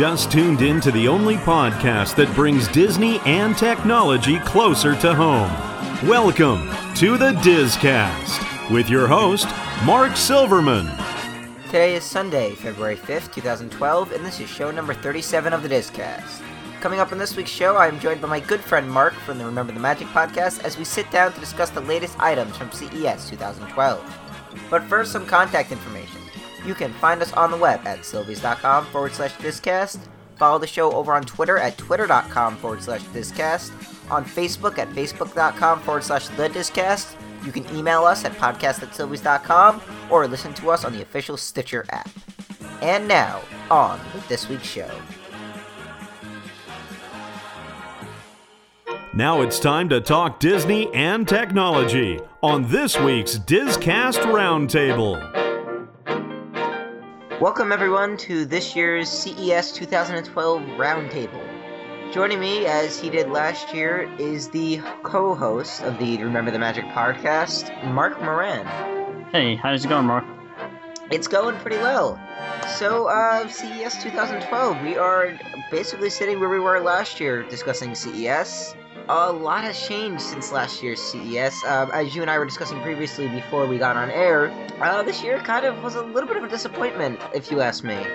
Just tuned in to the only podcast that brings Disney and technology closer to home. Welcome to the Dizcast with your host, Mark Silverman. Today is Sunday, February 5th, 2012, and this is show number 37 of the Dizcast. Coming up on this week's show, I am joined by my good friend Mark from the Remember the Magic podcast as we sit down to discuss the latest items from CES 2012. But first, some contact information. You can find us on the web at sylvies.com forward slash dizcast. Follow the show over on Twitter at twitter.com forward slash dizcast. On Facebook at facebook.com forward slash the dizcast. You can email us at podcast at sylvies.com or listen to us on the official Stitcher app. And now, on with this week's show. Now it's time to talk Disney and technology on this week's Dizcast Roundtable. Welcome, everyone, to this year's CES 2012 Roundtable. Joining me, as he did last year, is the co host of the Remember the Magic podcast, Mark Moran. Hey, how's it going, Mark? It's going pretty well. So, uh, CES 2012, we are basically sitting where we were last year discussing CES. A lot has changed since last year's CES. Um, as you and I were discussing previously before we got on air, uh, this year kind of was a little bit of a disappointment, if you ask me.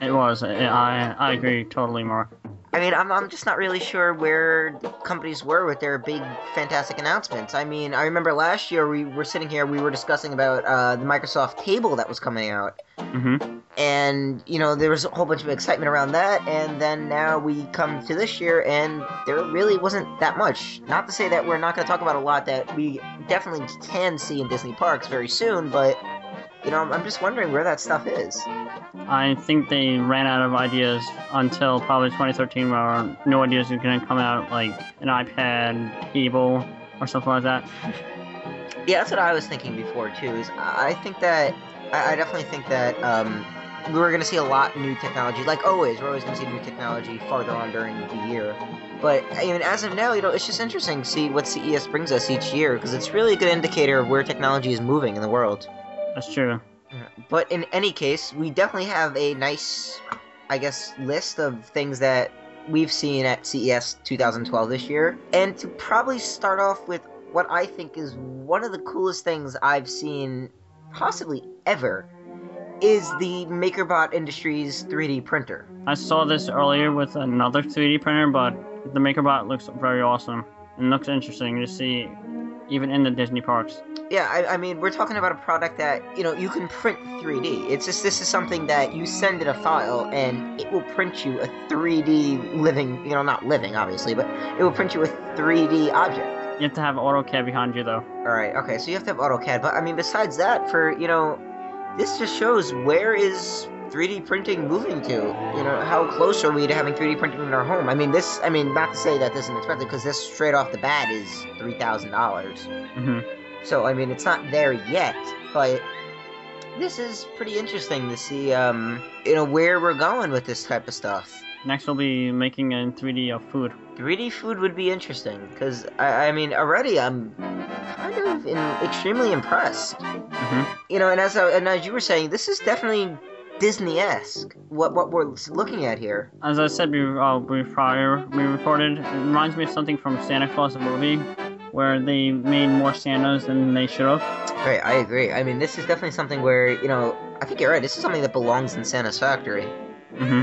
It was. I I agree totally, Mark. I mean, I'm, I'm just not really sure where companies were with their big, fantastic announcements. I mean, I remember last year we were sitting here, we were discussing about uh, the Microsoft table that was coming out. Mm-hmm. And, you know, there was a whole bunch of excitement around that. And then now we come to this year, and there really wasn't that much. Not to say that we're not going to talk about a lot that we definitely can see in Disney parks very soon, but, you know, I'm just wondering where that stuff is. I think they ran out of ideas until probably 2013, where no ideas were going to come out, like an iPad, cable, or something like that. Yeah, that's what I was thinking before too. Is I think that I, I definitely think that um, we're going to see a lot new technology. Like always, we're always going to see new technology farther on during the year. But I mean, as of now, you know, it's just interesting to see what CES brings us each year because it's really a good indicator of where technology is moving in the world. That's true. But in any case, we definitely have a nice, I guess, list of things that we've seen at CES 2012 this year. And to probably start off with what I think is one of the coolest things I've seen, possibly ever, is the MakerBot Industries 3D printer. I saw this earlier with another 3D printer, but the MakerBot looks very awesome and looks interesting to see, even in the Disney parks. Yeah, I, I, mean, we're talking about a product that, you know, you can print 3D. It's just, this is something that you send it a file and it will print you a 3D living, you know, not living, obviously, but it will print you a 3D object. You have to have AutoCAD behind you, though. Alright, okay, so you have to have AutoCAD, but I mean, besides that, for, you know, this just shows where is 3D printing moving to? You know, how close are we to having 3D printing in our home? I mean, this, I mean, not to say that this isn't expensive, because this straight off the bat is $3,000. Mm-hmm. So, I mean, it's not there yet, but this is pretty interesting to see, um, you know, where we're going with this type of stuff. Next, we'll be making a 3D of food. 3D food would be interesting, because, I, I mean, already I'm kind of in, extremely impressed. Mm-hmm. You know, and as, I, and as you were saying, this is definitely Disney-esque, what, what we're looking at here. As I said before, uh, prior we recorded, it reminds me of something from Santa Claus the movie, where they made more Santas than they should have. Right, I agree. I mean, this is definitely something where, you know, I think you're right. This is something that belongs in Santa's factory. Mm-hmm.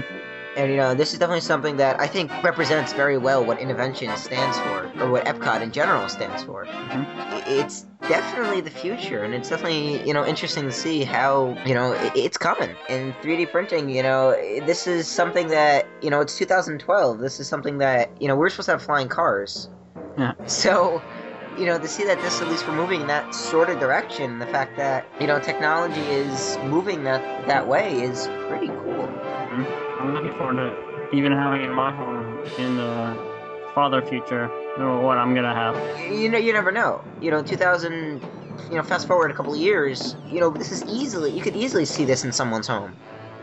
And, you know, this is definitely something that I think represents very well what Innovention stands for, or what Epcot in general stands for. Mm-hmm. It's definitely the future, and it's definitely, you know, interesting to see how, you know, it's coming. And 3D printing, you know, this is something that, you know, it's 2012. This is something that, you know, we're supposed to have flying cars. Yeah. So, you know, to see that this at least we're moving in that sort of direction, the fact that you know technology is moving that that way is pretty cool. Mm-hmm. I'm looking forward to even having it in my home in the farther future. Or what I'm gonna have. You know, you never know. You know, 2000. You know, fast forward a couple of years. You know, this is easily you could easily see this in someone's home.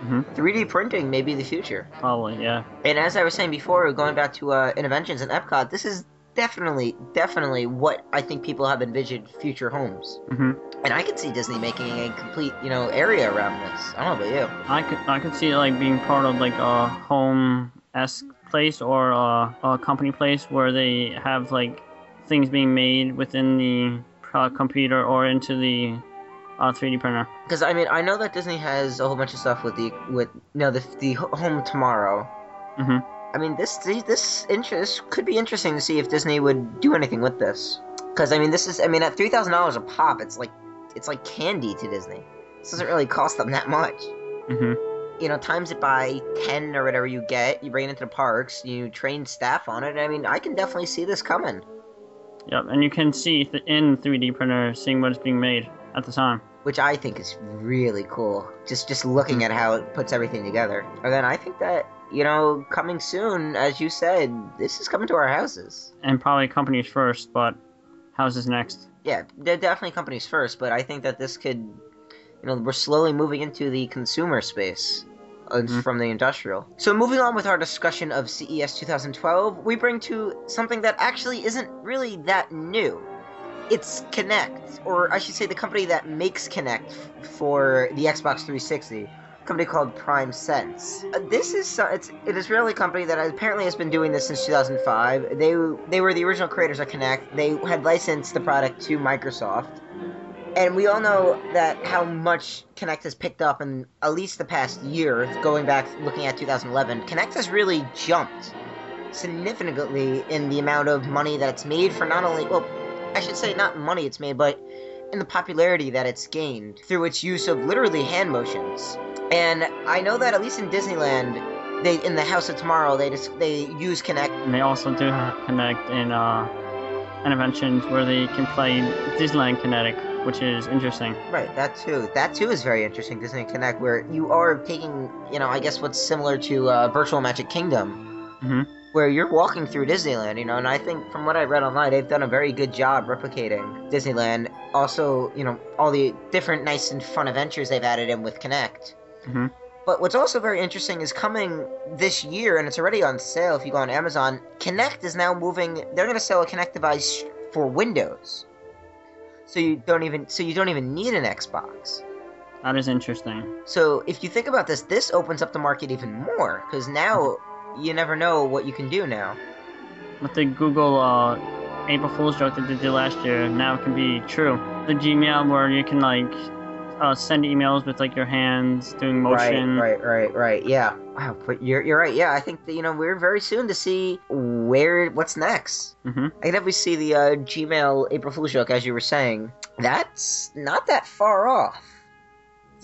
Mm-hmm. 3D printing may be the future. Probably, yeah. And as I was saying before, going back to uh, Innoventions and Epcot, this is definitely, definitely what I think people have envisioned future homes. hmm And I could see Disney making a complete, you know, area around this. I don't know about you. I could I could see it like being part of like a home esque place or a, a company place where they have like things being made within the uh, computer or into the uh, 3D printer. Because I mean, I know that Disney has a whole bunch of stuff with the with no the the Home Tomorrow. hmm I mean, this this interest could be interesting to see if Disney would do anything with this. Because I mean, this is I mean, at three thousand dollars a pop, it's like it's like candy to Disney. This doesn't really cost them that much. hmm You know, times it by ten or whatever you get. You bring it into the parks. You train staff on it. I mean, I can definitely see this coming. Yep, and you can see th- in 3D printer seeing what is being made at the time. which I think is really cool. Just just looking at how it puts everything together. And then I think that you know, coming soon, as you said, this is coming to our houses. And probably companies first, but houses next. Yeah, they're definitely companies first, but I think that this could, you know, we're slowly moving into the consumer space. uh, Mhm. From the industrial. So, moving on with our discussion of CES 2012, we bring to something that actually isn't really that new. It's Kinect, or I should say the company that makes Kinect f- for the Xbox 360, a company called PrimeSense. Uh, This is it's it is really a company that apparently has been doing this since 2005. They they were the original creators of Kinect. They had licensed the product to Microsoft. And we all know that how much Kinect has picked up in at least the past year, going back looking at 2011. Kinect has really jumped significantly in the amount of money that it's made for not only, well, I should say not money it's made, but in the popularity that it's gained through its use of literally hand motions. And I know that at least in Disneyland, they in the House of Tomorrow they just they use Kinect. And they also do have Kinect in uh, Innoventions where they can play Disneyland Kinetic, which is interesting. Right, that too. That too is very interesting. Disney Kinect, where you are taking, you know, I guess what's similar to uh, Virtual Magic Kingdom, Mhm. where you're walking through Disneyland, you know. And I think from what I read online, they've done a very good job replicating Disneyland. Also, you know, all the different nice and fun adventures they've added in with Kinect. Mhm. But what's also very interesting is coming this year, and it's already on sale if you go on Amazon. Kinect is now moving. They're going to sell a Kinect device for Windows, so you don't even so you don't even need an Xbox. That is interesting. So if you think about this, this opens up the market even more because now you never know what you can do now. With the Google uh, April Fool's joke that they did last year, now it can be true. The Gmail where you can like uh, send emails with like your hands doing motion. Right, right, right, right. Yeah. Wow, but you're you're right. Yeah, I think that you know we're very soon to see where what's next. hmm I can definitely see the uh, Gmail April Fool's joke as you were saying. That's not that far off.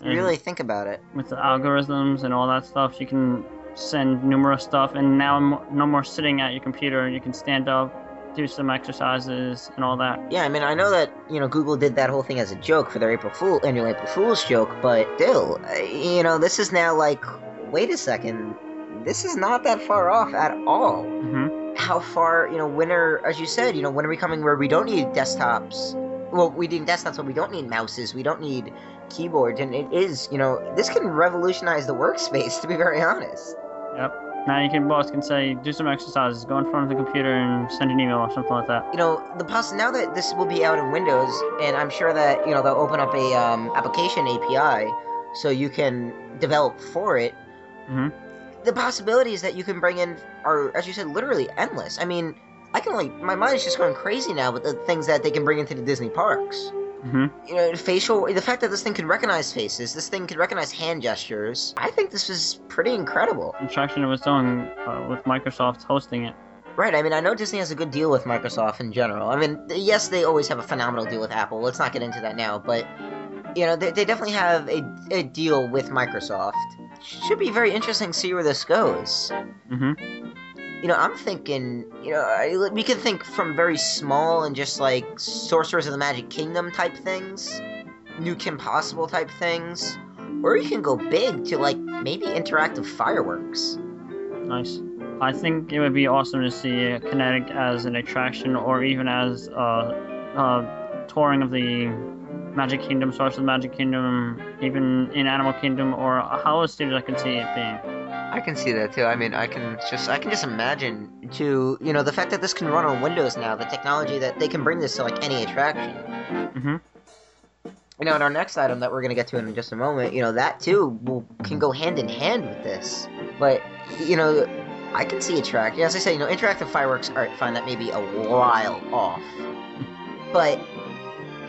Really think about it. With the algorithms and all that stuff, you can send numerous stuff. And now no more sitting at your computer. You can stand up, do some exercises, and all that. Yeah, I mean, I know that you know Google did that whole thing as a joke for their April Fool annual April Fool's joke, but still, you know, this is now like, wait a second, this is not that far off at all. hmm How far, you know, when are, as you said, you know, when are we coming where we don't need desktops? Well, we need desktops, but we don't need mouses, we don't need keyboards, and it is, you know, this can revolutionize the workspace. To be very honest. Yep. Now you can boss can say do some exercises, go in front of the computer and send an email or something like that. you know the poss- now that this will be out in Windows, and I'm sure that you know they'll open up a um, application API so you can develop for it. Mhm. The possibilities that you can bring in are, as you said, literally endless. I mean, I can like my mind is just going crazy now with the things that they can bring into the Disney parks. Hmm You know, facial. The fact that this thing can recognize faces, this thing can recognize hand gestures. I think this is pretty incredible. Instruction it was doing uh, with Microsoft hosting it. Right. I mean, I know Disney has a good deal with Microsoft in general. I mean, yes, they always have a phenomenal deal with Apple. Let's not get into that now, but you know, they, they definitely have a, a deal with Microsoft. Should be very interesting to see where this goes. hmm You know, I'm thinking, you know, I, we could think from very small and just like Sorcerers of the Magic Kingdom type things, New Kim Possible type things, or you can go big to like maybe interactive fireworks. Nice. I think it would be awesome to see Kinetic as an attraction or even as a, uh, touring of the Magic Kingdom, Source of the Magic Kingdom, even in Animal Kingdom or Hollow Studios. I could see it being. I can see that too. I mean, I can just I can just imagine to you know the fact that this can run on Windows now, the technology that they can bring this to like any attraction. hmm You know, in our next item that we're gonna get to in just a moment, you know that too will can go hand in hand with this. But you know, I can see attract. As I say, you know, interactive fireworks. All right, fine, that may be a while off, but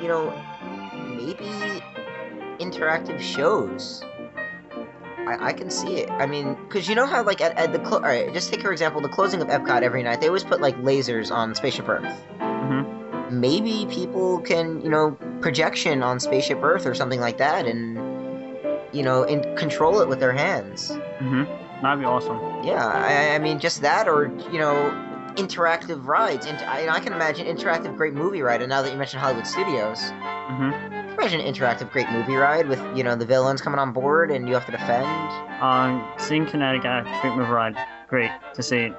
you know, maybe interactive shows. I, I can see it. I mean, because you know how like at, at the clo- all right, just take for example the closing of Epcot every night. They always put like lasers on Spaceship Earth. hmm Maybe people can you know projection on Spaceship Earth or something like that, and you know and control it with their hands. hmm That'd be awesome. Yeah, I, I mean just that, or you know, interactive rides. And I, I can imagine interactive great movie ride. And now that you mentioned Hollywood Studios, hmm imagine an interactive great movie ride with you know the villains coming on board and you have to defend. Uh, seeing Kinetic at Great Movie Ride, great to see it.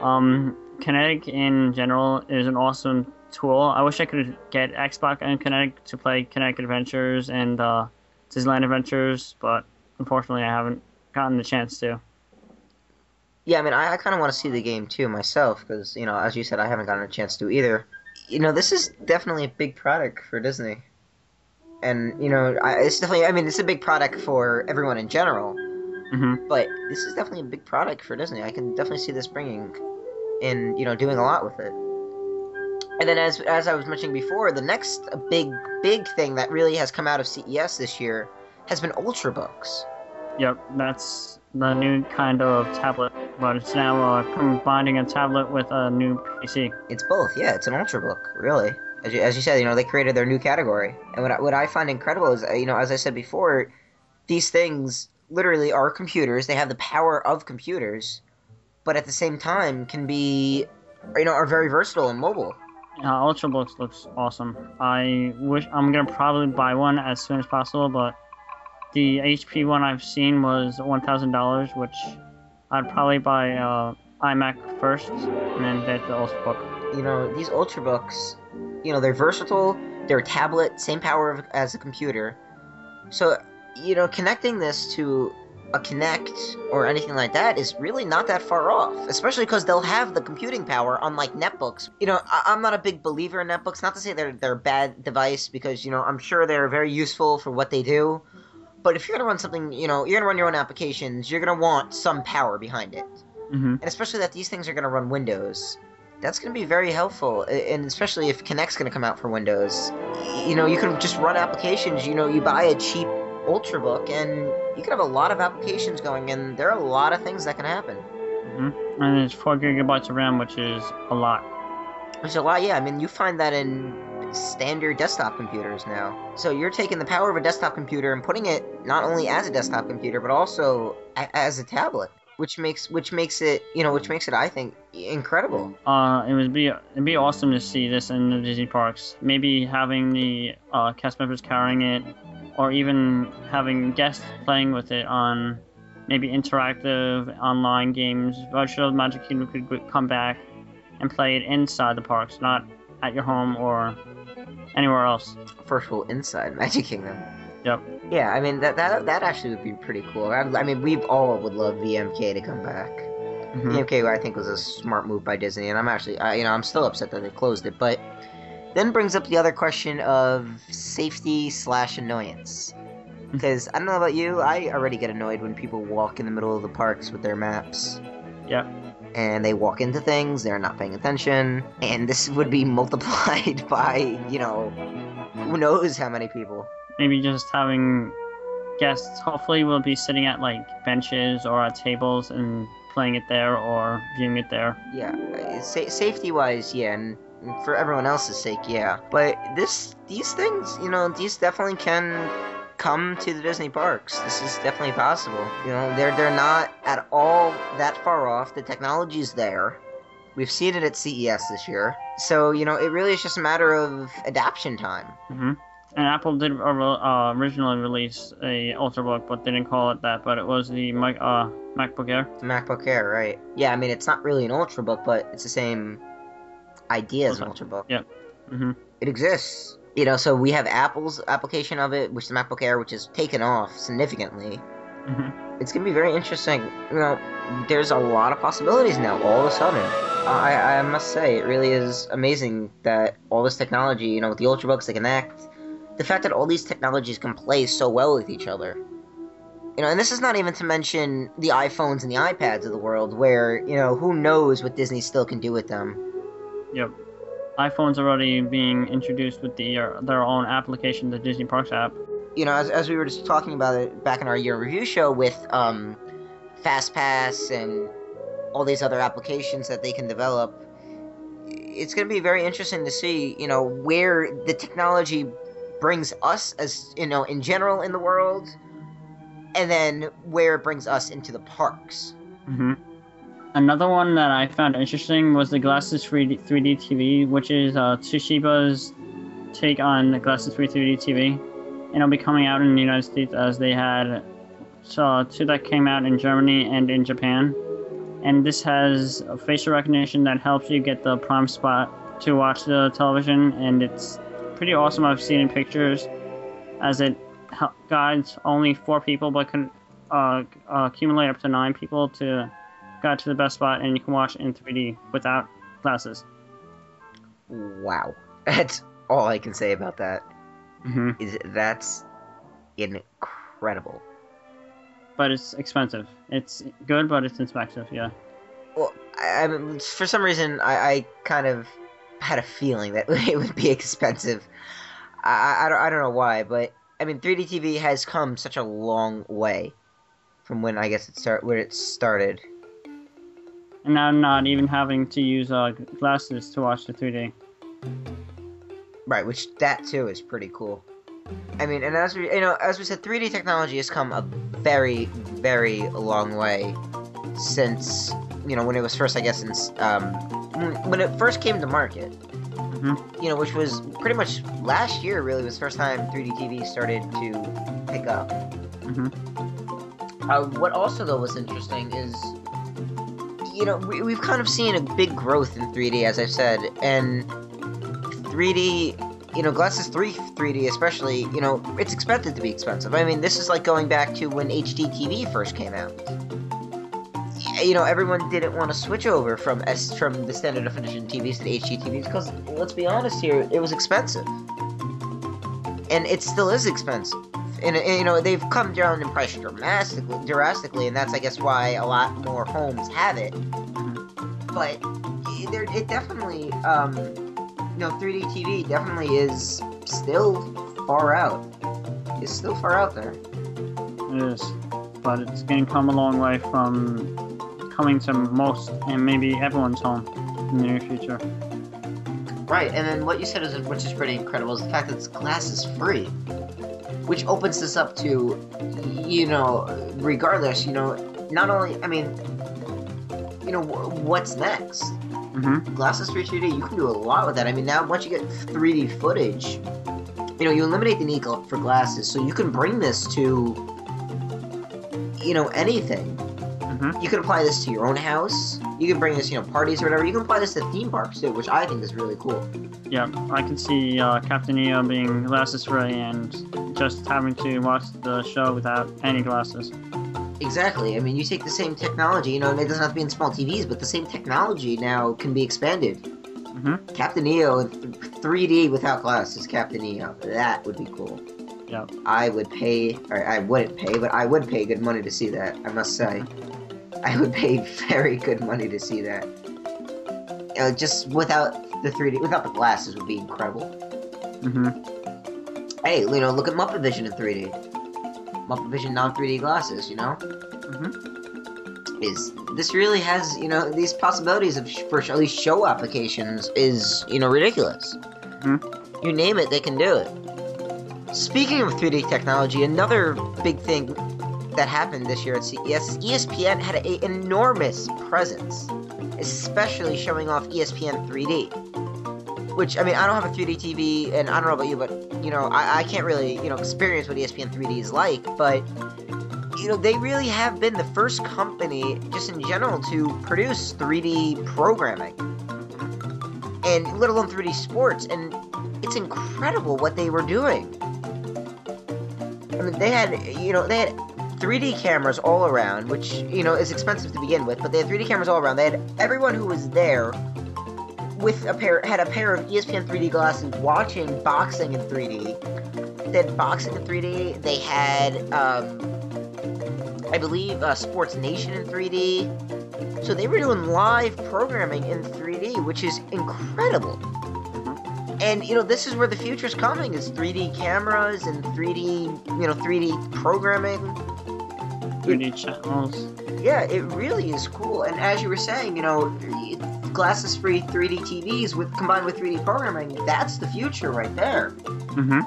Um, Kinetic in general is an awesome tool. I wish I could get Xbox and Kinetic to play Kinetic Adventures and uh, Disneyland Adventures, but unfortunately I haven't gotten the chance to. Yeah, I mean, I, I kind of want to see the game too myself because you know, as you said, I haven't gotten a chance to either. You know, this is definitely a big product for Disney, and you know, I, it's definitely. I mean, it's a big product for everyone in general, hmm but this is definitely a big product for Disney. I can definitely see this bringing, and you know, doing a lot with it. And then, as as I was mentioning before, the next big big thing that really has come out of CES this year has been Ultrabooks. Yep, that's the new kind of tablet, but it's now uh, combining a tablet with a new PC. It's both, yeah. It's an ultrabook, really. As you, as you said, you know, they created their new category. And what I, what I find incredible is, uh, you know, as I said before, these things literally are computers. They have the power of computers, but at the same time can be, you know, are very versatile and mobile. Uh, Ultrabooks looks awesome. I wish I'm gonna probably buy one as soon as possible, but the HP one I've seen was one thousand dollars, which I'd probably buy uh, iMac first and then get the Ultrabook. You know, these ultrabooks, you know, they're versatile. They're a tablet, same power of, as a computer. So, you know, connecting this to a Kinect or anything like that is really not that far off, especially because they'll have the computing power, unlike netbooks. You know, I- I'm not a big believer in netbooks. Not to say they're they're a bad device, because you know I'm sure they're very useful for what they do. But if you're gonna run something, you know, you're gonna run your own applications, you're gonna want some power behind it, hmm and especially that these things are gonna run Windows. That's gonna be very helpful, and especially if Kinect's gonna come out for Windows. You know, you can just run applications. You know, you buy a cheap Ultrabook, and you can have a lot of applications going, and there are a lot of things that can happen. hmm And it's four gigabytes of RAM, which is a lot. There's a lot, yeah. I mean, you find that in standard desktop computers now. So you're taking the power of a desktop computer and putting it not only as a desktop computer, but also a- as a tablet, which makes which makes it, you know, which makes it, I think, incredible. Uh, it would be it'd be awesome to see this in the Disney parks. Maybe having the uh, cast members carrying it, or even having guests playing with it on maybe interactive online games. Virtual Magic Kingdom could come back and play it inside the parks, not at your home or anywhere else. Virtual inside Magic Kingdom. Yep. Yeah, I mean that that that actually would be pretty cool. I, I mean, we all would love VMK to come back. Mhm. VMK, I think, was a smart move by Disney, and I'm actually, I, you know, I'm still upset that they closed it. But then brings up the other question of safety slash annoyance. Because I don't know about you, I already get annoyed when people walk in the middle of the parks with their maps. Yep. And they walk into things, they're not paying attention, and this would be multiplied by, you know, who knows how many people. Maybe just having guests. Hopefully, will be sitting at like benches or at tables and playing it there or viewing it there. Yeah, sa- safety wise, yeah, and for everyone else's sake, yeah. But this, these things, you know, these definitely can come to the Disney parks. This is definitely possible. You know, they're they're not at all that far off. The technology's there. We've seen it at CES this year. So you know, it really is just a matter of adaptation time. hmm And Apple did uh, originally release a Ultrabook, but they didn't call it that. But it was the Mac, uh, MacBook Air. MacBook Air, right? Yeah, I mean, it's not really an Ultrabook, but it's the same idea as an Ultrabook. hmm it exists. You know, so we have Apple's application of it, which is the MacBook Air, which has taken off significantly. hmm It's gonna be very interesting. You know, there's a lot of possibilities now. All of a sudden, I I must say it really is amazing that all this technology, you know, with the ultrabooks, they connect. The fact that all these technologies can play so well with each other. You know, and this is not even to mention the iPhones and the iPads of the world, where you know who knows what Disney still can do with them. Yep. iPhones are already being introduced with the uh, their own application, the Disney Parks app. you know, as, as we were just talking about it back in our year review show with um, FastPass and all these other applications that they can develop, it's going to be very interesting to see, you know, where the technology brings us as, you know, in general in the world, and then where it brings us into the parks. hmm Another one that I found interesting was the Glasses 3D, 3D TV, which is uh, Toshiba's take on the Glasses 3 3D TV. And it'll be coming out in the United States as they had so two that came out in Germany and in Japan. And this has a facial recognition that helps you get the prime spot to watch the television, and it's pretty awesome. I've seen in pictures as it guides only four people, but can uh, accumulate up to nine people to got to the best spot and you can watch in 3D without glasses. Wow. That's all I can say about that. hmm Is that's incredible. But it's expensive. It's good, but it's expensive. Yeah. Well, I, I for some reason, I, I kind of had a feeling that it would be expensive. I, I, I don't, I don't know why, but I mean, 3D TV has come such a long way from when I guess it start where it started. And now not even having to use uh, glasses to watch the 3D. Right, which that too is pretty cool. I mean, and as we you know, as we said, 3D technology has come a very, very long way since you know when it was first, I guess, in, um, when- it first came to market. hmm you know, which was pretty much last year. Really, was the first time 3D TV started to pick up. hmm Uh, what also though was interesting is, you know, we, we've kind of seen a big growth in 3D, as I've said, and 3D, you know, Glasses 3 3D especially, you know, it's expected to be expensive. I mean, this is like going back to when HD TV first came out. You know, everyone didn't want to switch over from S from the standard definition TVs to the HD TVs because, let's be honest here, it was expensive, and it still is expensive and, and, you know they've come down in price dramatically, drastically, and that's I guess why a lot more homes have it. But there, it definitely, um, you know, 3D TV definitely is still far out. It's still far out there. It is. But it's going to come a long way from coming to most and maybe everyone's home in the near future. Right, and then what you said is, which is pretty incredible, is the fact that it's glasses free, which opens this up to, you know, regardless, you know, not only, I mean, you know, what's next? hmm Glasses 3 2D, you can do a lot with that. I mean, now once you get 3D footage, you know, you eliminate the need for glasses, so you can bring this to, you know, anything. Hmm You can apply this to your own house. You can bring this, you know, parties or whatever. You can apply this to theme parks too, which I think is really cool. Yeah, I can see uh, Captain EO being glasses free and just having to watch the show without any glasses. Exactly. I mean, you take the same technology, you know, and it doesn't have to be in small TVs, but the same technology now can be expanded. hmm Captain EO in th- 3D without glasses, Captain EO. That would be cool. Yeah. I would pay, or I wouldn't pay, but I would pay good money to see that, I must say. I would pay very good money to see that. You know, just without the 3D, without the glasses would be incredible. hmm Hey, you know, look at Muppet Vision in 3D. Muppet Vision non 3D glasses, you know? hmm is this really has you know these possibilities of sh- for sh- at least show applications is you know ridiculous. Mhm. You name it, they can do it. Speaking of 3D technology, another big thing that happened this year at CES ESPN had an enormous presence, especially showing off ESPN 3D. Which I mean, I don't have a 3D TV, and I don't know about you, but you know, I, I can't really you know experience what ESPN 3D is like, but you know, they really have been the first company, just in general, to produce 3D programming. And let alone 3D sports. And it's incredible what they were doing. I mean, they had, you know, they had 3D cameras all around, which you know is expensive to begin with, but they had 3D cameras all around. They had everyone who was there with a pair had a pair of ESPN 3D glasses watching boxing in 3D. They had boxing in 3D. They had, um, I believe, uh, SportsNation in 3D. So they were doing live programming in 3D, which is incredible. And you know, this is where the future's coming: is 3D cameras and 3D, you know, 3D programming. 3D channels. Yeah, it really is cool. And as you were saying, you know, glasses-free 3D TVs with combined with 3D programming, that's the future right there. Mm-hmm.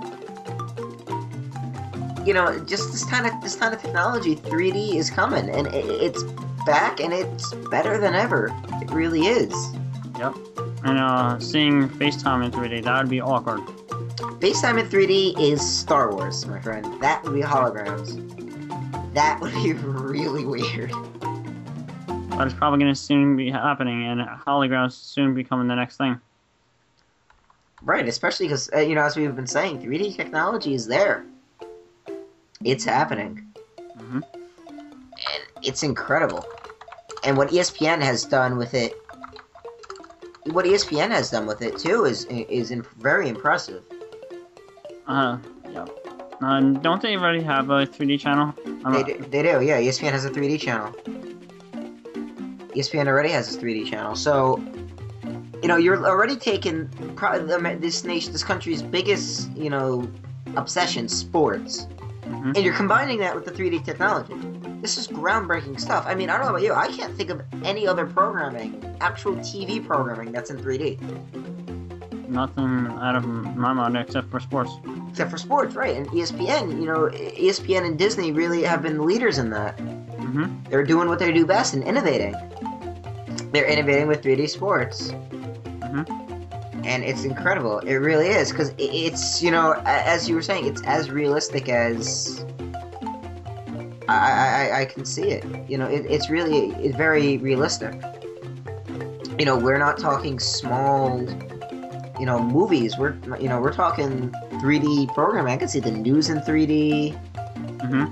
You know, just this kind of this kind of technology, 3D is coming, and it, it's back, and it's better than ever. It really is. Yep. And uh, seeing FaceTime in 3D, that would be awkward. FaceTime in 3D is Star Wars, my friend. That would be holograms. That would be really weird. But it's probably going to soon be happening, and holograms soon becoming the next thing. Right, especially because, uh, you know, as we've been saying, 3D technology is there. It's happening. mm-hmm. And it's incredible. And what ESPN has done with it, what ESPN has done with it too, is is in, very impressive. Uh, yep. Uh, don't they already have a 3D channel? I'm They do, they do, yeah. ESPN has a 3D channel. ESPN already has a 3D channel, so you know you're already taking this nation, this country's biggest, you know, obsession, sports, Mhm. and you're combining that with the 3D technology. This is groundbreaking stuff. I mean, I don't know about you, I can't think of any other programming, actual TV programming that's in 3D, Nothing out of my mind except for sports. Except for sports, right? And ESPN, you know, ESPN and Disney really have been the leaders in that. hmm They're doing what they do best and innovating. They're innovating with 3D sports. Mhm. And it's incredible. It really is. Because it's, you know, as you were saying, it's as realistic as. I, I, I- I can see it. You know, it, it's really it's very realistic. You know, we're not talking small, you know, movies. We're, you know, we're talking 3D programming. I can see the news in 3D. Mm-hmm.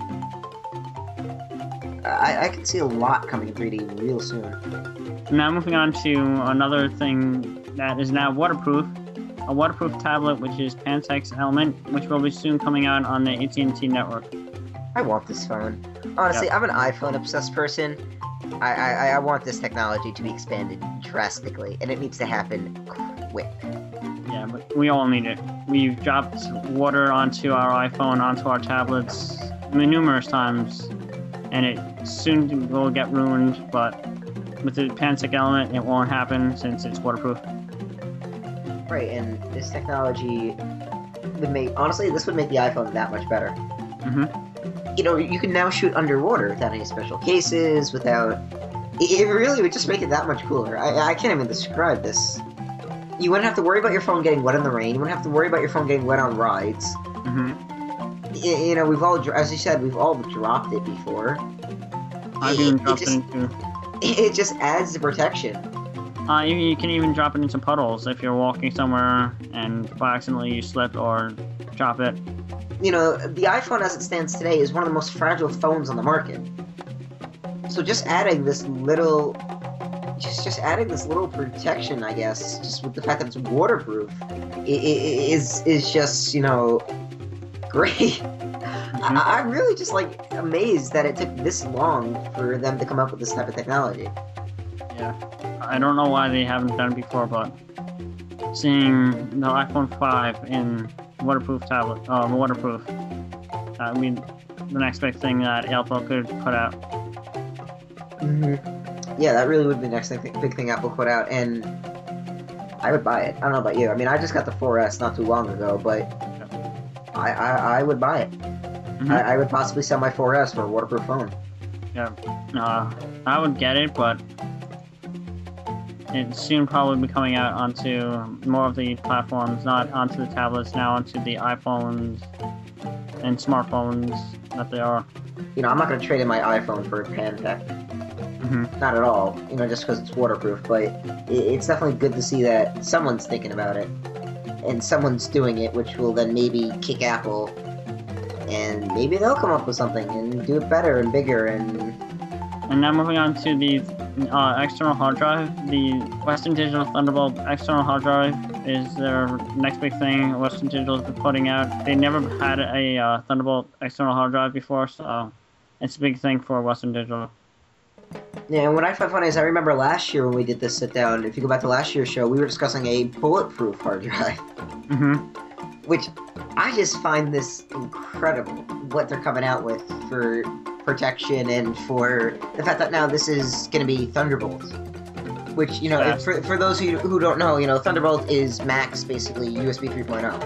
I, I can see a lot coming in 3D real soon. Now moving on to another thing that is now waterproof. A waterproof tablet, which is Pantech Element, which will be soon coming out on the AT&T network. I want this phone. Honestly, I'm an iPhone obsessed person. I, I I want this technology to be expanded drastically, and it needs to happen quick. We all need it. We've dropped water onto our iPhone, onto our tablets numerous times, and it soon will get ruined. But with the Pantech Element, it won't happen since it's waterproof. Right, and this technology would make honestly this would make the iPhone that much better. hmm You know, you can now shoot underwater without any special cases, without. It it really would just make it that much cooler. I, I can't even describe this. You wouldn't have to worry about your phone getting wet in the rain. You wouldn't have to worry about your phone getting wet on rides. hmm Y- You know, we've all, as you said, we've all dropped it before. I've It- even it dropped just- it into. It just adds the protection. Uh, you, you can even drop it into puddles if you're walking somewhere and by accidentally you slip or drop it. You know, the iPhone as it stands today is one of the most fragile phones on the market. So just adding this little, just just adding this little protection, I guess, just with the fact that it's waterproof, is is just you know, great. Mhm. I, I'm really just like amazed that it took this long for them to come up with this type of technology. Yeah, I don't know why they haven't done it before, but seeing the iPhone 5 in waterproof tablet, uh, waterproof, I mean, the next big thing that Apple could put out. Mm-hmm. Yeah, that really would be the next thing, big thing Apple put out, and I would buy it. I don't know about you. I mean, I just got the 4S not too long ago, but I I, I would buy it. Mhm. I, I would possibly sell my 4S for a waterproof phone. Yeah, uh, I would get it, but it soon probably be coming out onto more of the platforms, not onto the tablets, now onto the iPhones and smartphones that they are. You know, I'm not going to trade in my iPhone for a Pantech. Hmm Not at all. You know, just because it's waterproof. But it, it's definitely good to see that someone's thinking about it, and someone's doing it, which will then maybe kick Apple and maybe they'll come up with something and do it better and bigger and. And now moving on to the uh, external hard drive, the Western Digital Thunderbolt external hard drive is their next big thing. Western Digital's been putting out. They never had a uh, Thunderbolt external hard drive before, so it's a big thing for Western Digital. Yeah, and what I find funny is I remember last year when we did this sit down. If you go back to last year's show, we were discussing a bulletproof hard drive. Mm-hmm. Which I just find this incredible what they're coming out with for protection and for the fact that now this is going to be Thunderbolt. Which, you know, for, for those who, who don't know, you know, Thunderbolt is max basically USB 3.0.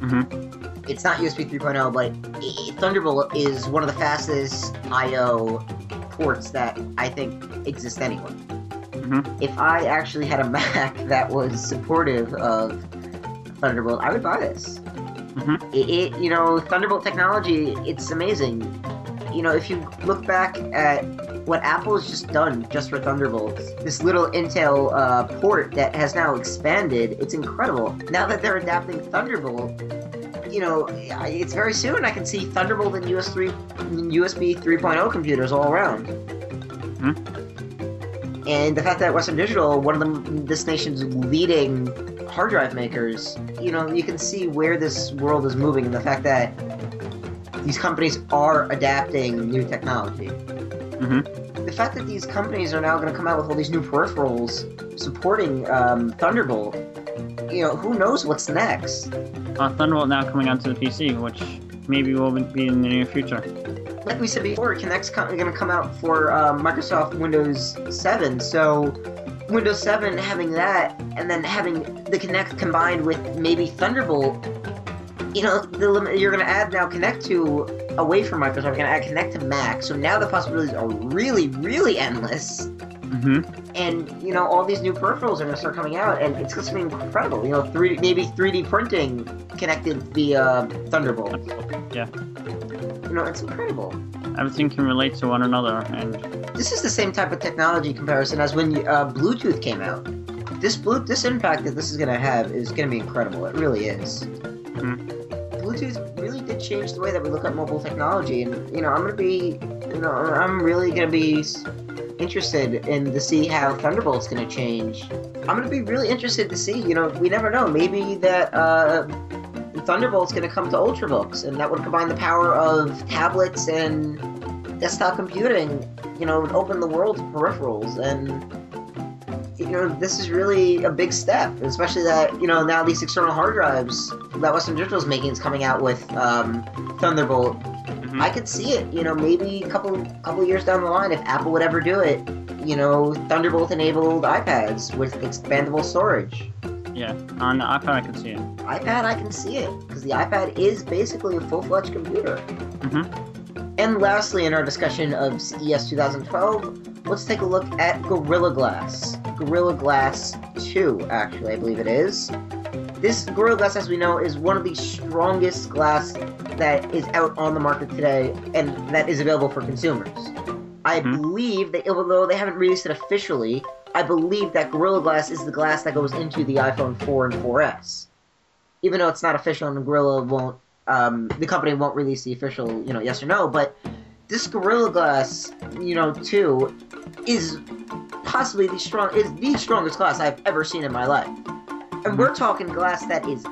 Mm-hmm. It's not USB 3.0, but Thunderbolt is one of the fastest I/O ports that I think exist anywhere. Mm-hmm. If I actually had a Mac that was supportive of Thunderbolt, I would buy this. Mhm. It, it, you know, Thunderbolt technology, it's amazing. You know, if you look back at what Apple has just done just for Thunderbolt, this little Intel uh, port that has now expanded, it's incredible. Now that they're adapting Thunderbolt, you know, it's very soon I can see Thunderbolt and US 3, USB 3.0 computers all around. And the fact that Western Digital, one of them, this nation's leading hard drive makers, you know, you can see where this world is moving, and the fact that these companies are adapting new technology. Mm-hmm. The fact that these companies are now going to come out with all these new peripherals supporting um, Thunderbolt, you know, who knows what's next? Uh, Thunderbolt now coming onto the PC, which maybe will be in the near future. like we said before, Kinect's going to come out for uh, Microsoft Windows 7. So Windows 7 having that, and then having the Kinect combined with maybe Thunderbolt, you know, the limit you're going to add now Kinect to away from Microsoft. You're going to add Kinect to Mac. So now the possibilities are really, really endless. Mm-hmm. And you know, all these new peripherals are going to start coming out, and it's going to be incredible. You know, three maybe 3D printing connected via Thunderbolt. Yeah. You know, it's incredible. Everything can relate to one another, and This is the same type of technology comparison as when uh, Bluetooth came out. This blue, this impact that this is going to have is going to be incredible. It really is. Bluetooth really did change the way that we look at mobile technology, and you know, I'm going to be, you know, I'm really going to be interested in to see how Thunderbolt's going to change. I'm going to be really interested to see. You know, we never know. Maybe that uh, Thunderbolt's going to come to Ultrabooks, and that would combine the power of tablets and desktop computing. You know, open the world to peripherals and you know, this is really a big step, especially that, you know, now these external hard drives that Western Digital is making is coming out with um, Thunderbolt. Mhm. I could see it, you know, maybe a couple couple years down the line, if Apple would ever do it, you know, Thunderbolt enabled iPads with expandable storage. yeah, on the iPad I can see it. iPad, I can see it, because the iPad is basically a full fledged computer. Mm-hmm. And lastly, in our discussion of CES 2012, let's take a look at Gorilla Glass. Gorilla Glass 2, actually, I believe it is. This Gorilla Glass, as we know, is one of the strongest glass that is out on the market today and that is available for consumers. I Mhm. believe that, although they haven't released it officially, I believe that Gorilla Glass is the glass that goes into the iPhone 4 and 4S. Even though it's not official and Gorilla won't um, the company won't release the official, you know, yes or no, but this Gorilla Glass, you know, 2 is possibly the strong is the strongest glass I've ever seen in my life. And we're talking glass that is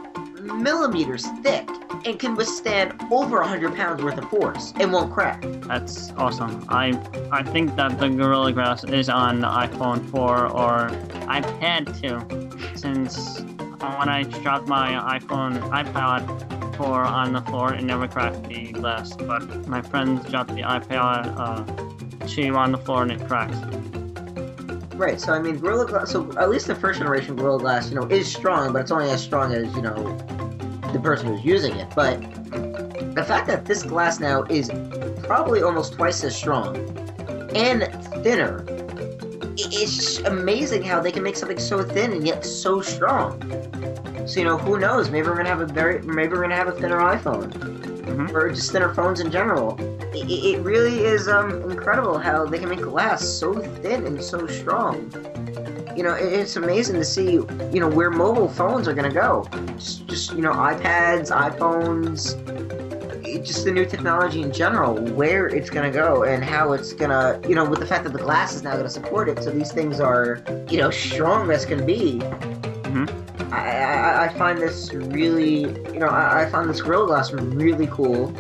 millimeters thick and can withstand over 100 pounds worth of force and won't crack. That's awesome. I I think that the Gorilla Glass is on the iPhone 4 or iPad 2, since when I dropped my iPhone iPad 4 on the floor, it never cracked the glass. But my friends dropped the iPad uh, 2 on the floor and it cracked. Right, so I mean, Gorilla Glass, so at least the first generation Gorilla Glass, you know, is strong, but it's only as strong as, you know, the person who's using it. But the fact that this glass now is probably almost twice as strong and thinner, it's amazing how they can make something so thin and yet so strong. So, you know, who knows? Maybe we're gonna have a very, maybe we're gonna have a thinner iPhone Mhm. or just thinner phones in general. It, it really is um, incredible how they can make glass so thin and so strong. You know, it's amazing to see, you know, where mobile phones are going to go. Just, just, you know, iPads, iPhones. just the new technology in general, where it's going to go and how it's going to, you know, with the fact that the glass is now going to support it, so these things are, you know, strong as can be. Mhm. I, I, I find this really, you know, I, I find this Gorilla Glass really cool.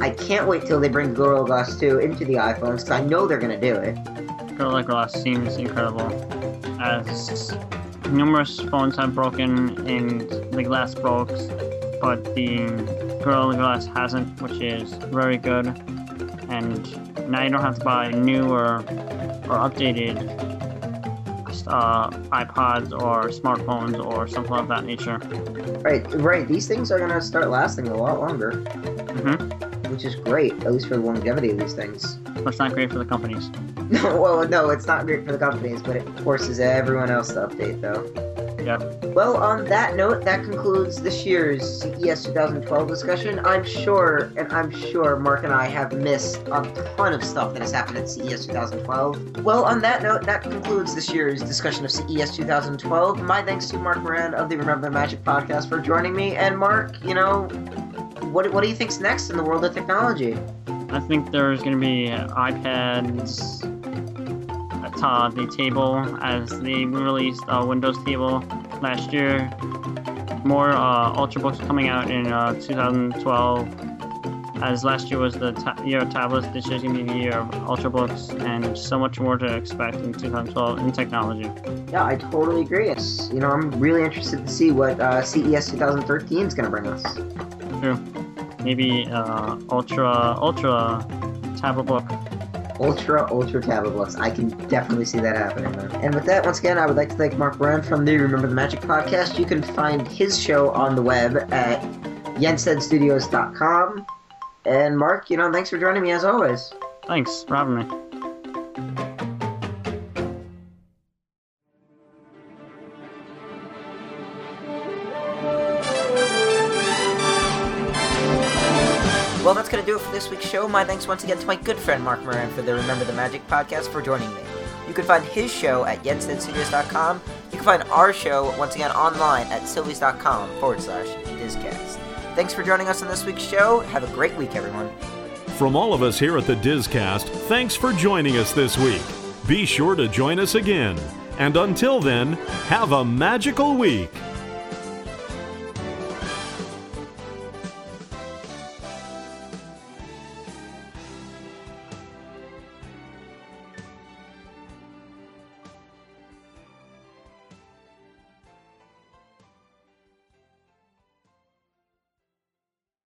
I can't wait till they bring Gorilla Glass 2 into the iPhones because I know they're going to do it. Gorilla Glass seems incredible, as numerous phones have broken and the glass broke, but the Gorilla Glass hasn't, which is very good. And now you don't have to buy new or, or updated uh, iPods or smartphones or something of that nature. Right, right. These things are going to start lasting a lot longer, hmm which is great, at least for the longevity of these things. But it's not great for the companies. No, well, no, it's not great for the companies, but it forces everyone else to update, though. Yep. Well, on that note, that concludes this year's CES 2012 discussion. I'm sure, and I'm sure Mark and I have missed a ton of stuff that has happened at CES 2012. Well, on that note, that concludes this year's discussion of CES 2012. My thanks to Mark Moran of the Remember the Magic podcast for joining me. And Mark, you know, what, what do you think's next in the world of technology? I think there's going to be iPads at uh, the table as they released uh, Windows Table last year. More uh, Ultrabooks coming out in uh, 2012. As last year was the ta- year of tablets, this year's going to be the year of Ultrabooks, and so much more to expect in 2012 in technology. Yeah, I totally agree. It's, you know, I'm really interested to see what uh, CES 2013 is going to bring us. True. Maybe uh, Ultra Ultra tablet book. Ultra, ultra tablet books. I can definitely see that happening. Man. And with that, once again, I would like to thank Mark Moran from the Remember the Magic podcast. You can find his show on the web at yensedstudios.com. And Mark, you know, thanks for joining me as always. Thanks for having me. This week's show. My thanks once again to my good friend Mark Moran for the Remember the Magic podcast for joining me. You can find his show at yensedstudios.com. You can find our show, once again, online at sylvies.com forward slash dizcast. Thanks for joining us on this week's show. Have a great week, everyone. From all of us here at the Dizcast, thanks for joining us this week. Be sure to join us again. And until then, have a magical week.